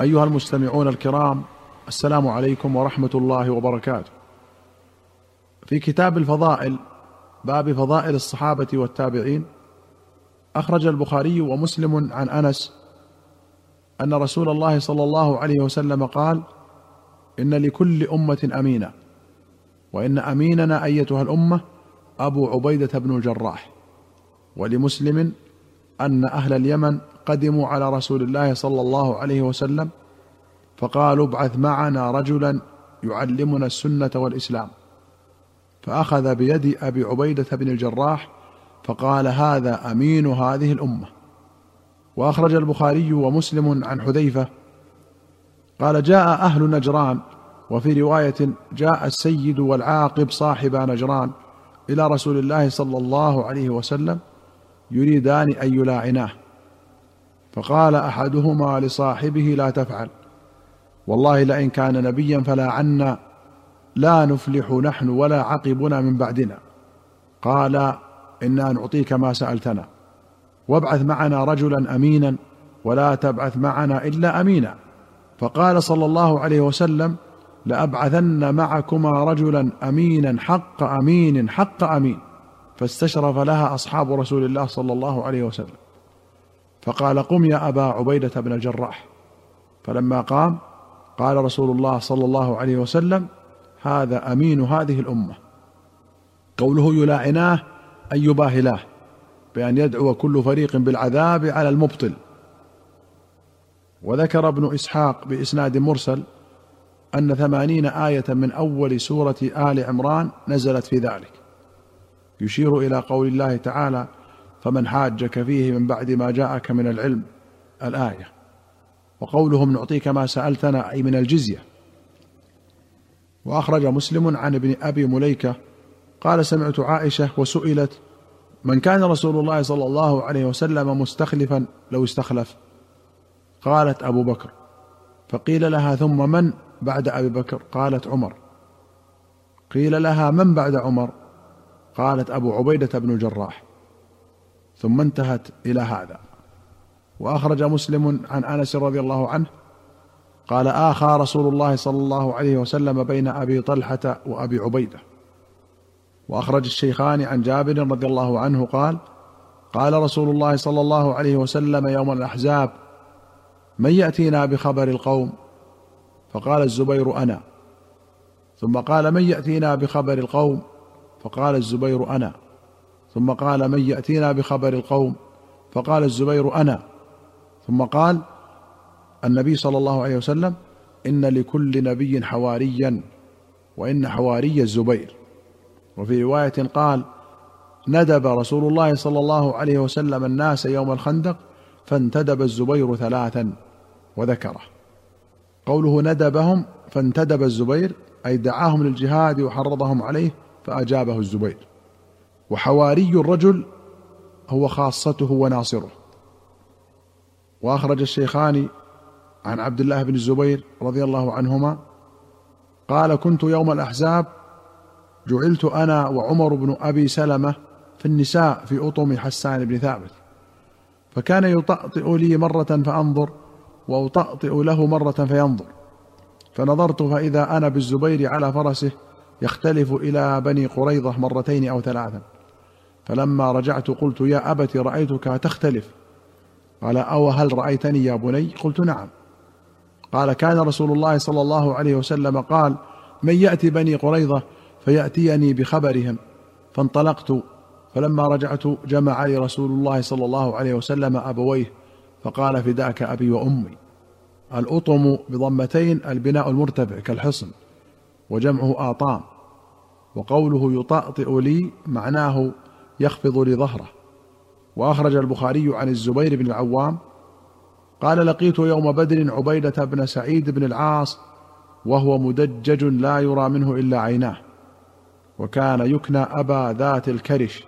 أيها المستمعون الكرام السلام عليكم ورحمة الله وبركاته. في كتاب الفضائل باب فضائل الصحابة والتابعين أخرج البخاري ومسلم عن أنس أن رسول الله صلى الله عليه وسلم قال إن لكل أمة امينا وإن أميننا أيتها الأمة أبو عبيدة بن الجراح ولمسلم أن أهل اليمن قدموا على رسول الله صلى الله عليه وسلم فقالوا ابعث معنا رجلا يعلمنا السنة والإسلام. فأخذ بيد أبي عبيدة بن الجراح فقال هذا أمين هذه الأمة. وأخرج البخاري ومسلم عن حذيفة قال جاء أهل نجران وفي رواية جاء السيد والعاقب صاحب نجران إلى رسول الله صلى الله عليه وسلم يريدان أن يلاعناه. فقال أحدهما لصاحبه لا تفعل. والله لئن كان نبيا فلا عنا لا نفلح نحن ولا عقبنا من بعدنا. قال إنا نعطيك ما سألتنا. وابعث معنا رجلا أمينا ولا تبعث معنا إلا أمينا. فقال صلى الله عليه وسلم لأبعثن معكما رجلا أمينا حق أمين حق أمين. فاستشرف لها أصحاب رسول الله صلى الله عليه وسلم. فقال قم يا أبا عبيدة بن الجراح. فلما قام قال رسول الله صلى الله عليه وسلم هذا أمين هذه الأمة. قوله يلاعناه ان يباهلاه بأن يدعو كل فريق بالعذاب على المبطل. وذكر ابن إسحاق بإسناد مرسل أن ثمانين آية من أول سورة آل عمران نزلت في ذلك. يشير إلى قول الله تعالى فمن حاجك فيه من بعد ما جاءك من العلم الآية. وقولهم نعطيك ما سألتنا أي من الجزية. وأخرج مسلم عن ابن أبي مليكة قال سمعت عائشة وسئلت من كان رسول الله صلى الله عليه وسلم مستخلفا لو استخلف؟ قالت أبو بكر. فقيل لها ثم من بعد أبي بكر؟ قالت عمر. قيل لها من بعد عمر؟ قالت أبو عبيدة بن الجراح. ثم انتهت إلى هذا. وأخرج مسلم عن أنس رضي الله عنه قال آخى رسول الله صلى الله عليه وسلم بين أبي طلحة وأبي عبيدة. وأخرج الشيخان عن جابر رضي الله عنه قال قال رسول الله صلى الله عليه وسلم يوم الأحزاب من يأتينا بخبر القوم؟ فقال الزبير أنا. ثم قال من يأتينا بخبر القوم؟ فقال الزبير أنا. ثم قال من يأتينا بخبر القوم؟ فقال الزبير أنا. ثم قال النبي صلى الله عليه وسلم إن لكل نبي حواريا وإن حواري الزبير. وفي رواية قال ندب رسول الله صلى الله عليه وسلم الناس يوم الخندق فانتدب الزبير ثلاثا وذكره. قوله ندبهم فانتدب الزبير أي دعاهم للجهاد وحرضهم عليه فأجابه الزبير. وحواري الرجل هو خاصته وناصره. وأخرج الشيخان عن عبد الله بن الزبير رضي الله عنهما قال كنت يوم الأحزاب جعلت أنا وعمر بن أبي سلمة في النساء في أطم حسان بن ثابت فكان يطأطئ لي مرة فأنظر وأطأطئ له مرة فينظر فنظرت فإذا أنا بالزبير على فرسه يختلف إلى بني قريظة مرتين أو ثلاثا فلما رجعت قلت يا ابت رأيتك تختلف. قال أو هل رأيتني يا بني؟ قلت نعم. قال كان رسول الله صلى الله عليه وسلم قال من يأتي بني قريظة فيأتيني بخبرهم. فانطلقت. فلما رجعت جمع لي رسول الله صلى الله عليه وسلم أبويه فقال فداك أبي وأمي. الأطم بضمتين البناء المرتفع كالحصن وجمعه آطام وقوله يطأطئ لي معناه يخفض لي ظهره وأخرج البخاري عن الزبير بن العوام قال لقيت يوم بدر عبيدة بن سعيد بن العاص وهو مدجج لا يرى منه إلا عيناه وكان يكنى أبا ذات الكرش.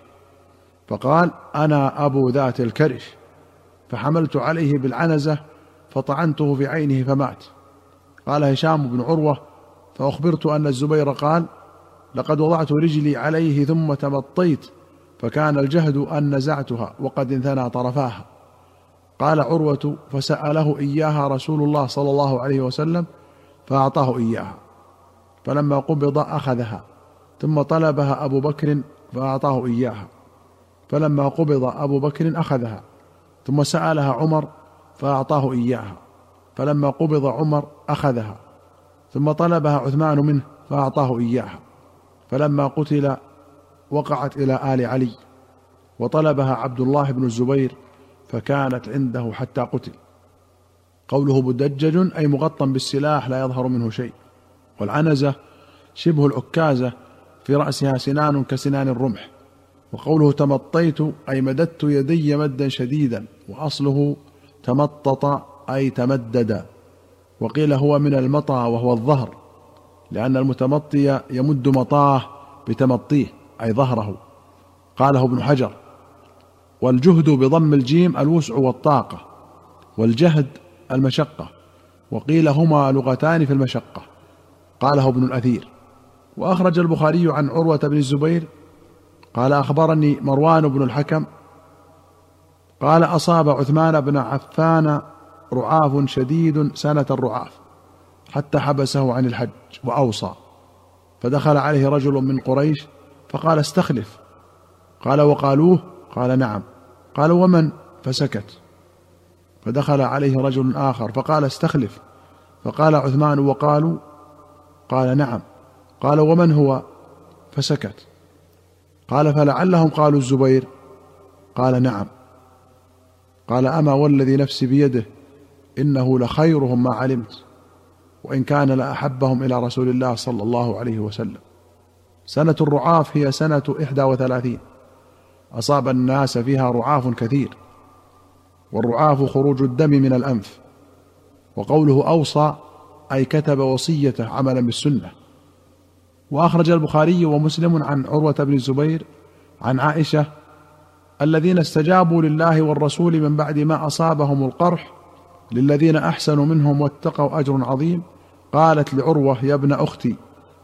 فقال أنا أبو ذات الكرش. فحملت عليه بالعنزة فطعنته في عينه فمات. قال هشام بن عروة فأخبرت أن الزبير قال لقد وضعت رجلي عليه ثم تمطيت فكان الجهد أن نزعتها وقد انثنى طرفاها. قال عروة فسأله إياها رسول الله صلى الله عليه وسلم فأعطاه إياها. فلما قبض أخذها ثم طلبها أبو بكر فأعطاه إياها. فلما قبض أبو بكر أخذها ثم سألها عمر فأعطاه إياها. فلما قبض عمر أخذها ثم طلبها عثمان منه فأعطاه إياها. فلما قتل وقعت إلى آل علي وطلبها عبد الله بن الزبير فكانت عنده حتى قتل. قوله مدجج أي مغطى بالسلاح لا يظهر منه شيء. والعنزة شبه العكازة في رأسها سنان كسنان الرمح. وقوله تمطيت أي مددت يدي مدا شديدا وأصله تمطط أي تمدد. وقيل هو من المطى وهو الظهر لأن المتمطي يمد مطاه بتمطيه. أي ظهره. قاله ابن حجر والجهد بضم الجيم الوسع والطاقة والجهد المشقة وقيل هما لغتان في المشقة. قاله ابن الأثير. وأخرج البخاري عن عروة بن الزبير قال أخبرني مروان بن الحكم قال أصاب عثمان بن عفان رعاف شديد سنة الرعاف حتى حبسه عن الحج وأوصى. فدخل عليه رجل من قريش فقال استخلف. قال وقالوه؟ قال نعم. قال ومن؟ فسكت. فدخل عليه رجل آخر فقال استخلف. فقال عثمان وقالوا؟ قال نعم. قال ومن هو؟ فسكت. قال فلعلهم قالوا الزبير؟ قال نعم. قال أما والذي نفسي بيده إنه لخيرهم ما علمت وإن كان لأحبهم إلى رسول الله صلى الله عليه وسلم. سنة الرعاف هي سنة إحدى وثلاثين. أصاب الناس فيها رعاف كثير. والرعاف خروج الدم من الأنف. وقوله أوصى أي كتب وصيته عملا بالسنة. وأخرج البخاري ومسلم عن عروة بن الزبير عن عائشة الذين استجابوا لله والرسول من بعد ما أصابهم القرح للذين أحسنوا منهم واتقوا أجر عظيم قالت لعروة يا ابن أختي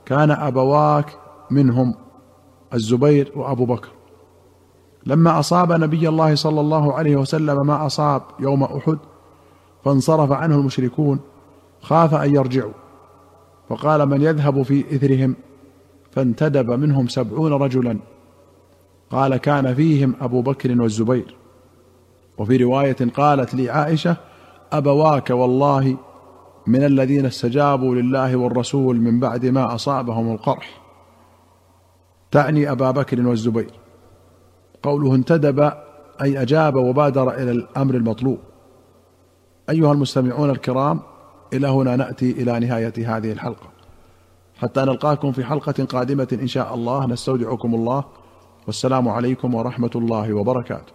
كان أبواك منهم الزبير وأبو بكر. لما أصاب نبي الله صلى الله عليه وسلم ما أصاب يوم أحد فانصرف عنه المشركون خاف أن يرجعوا. فقال من يذهب في إثرهم؟ فانتدب منهم سبعون رجلا. قال كان فيهم أبو بكر والزبير. وفي رواية قالت لي عائشة أبواك والله من الذين استجابوا لله والرسول من بعد ما أصابهم القرح. تعني أبا بكر والزبير. قوله انتدب أي أجاب وبادر إلى الأمر المطلوب. أيها المستمعون الكرام إلى هنا نأتي إلى نهاية هذه الحلقة. حتى نلقاكم في حلقة قادمة إن شاء الله. نستودعكم الله. والسلام عليكم ورحمة الله وبركاته.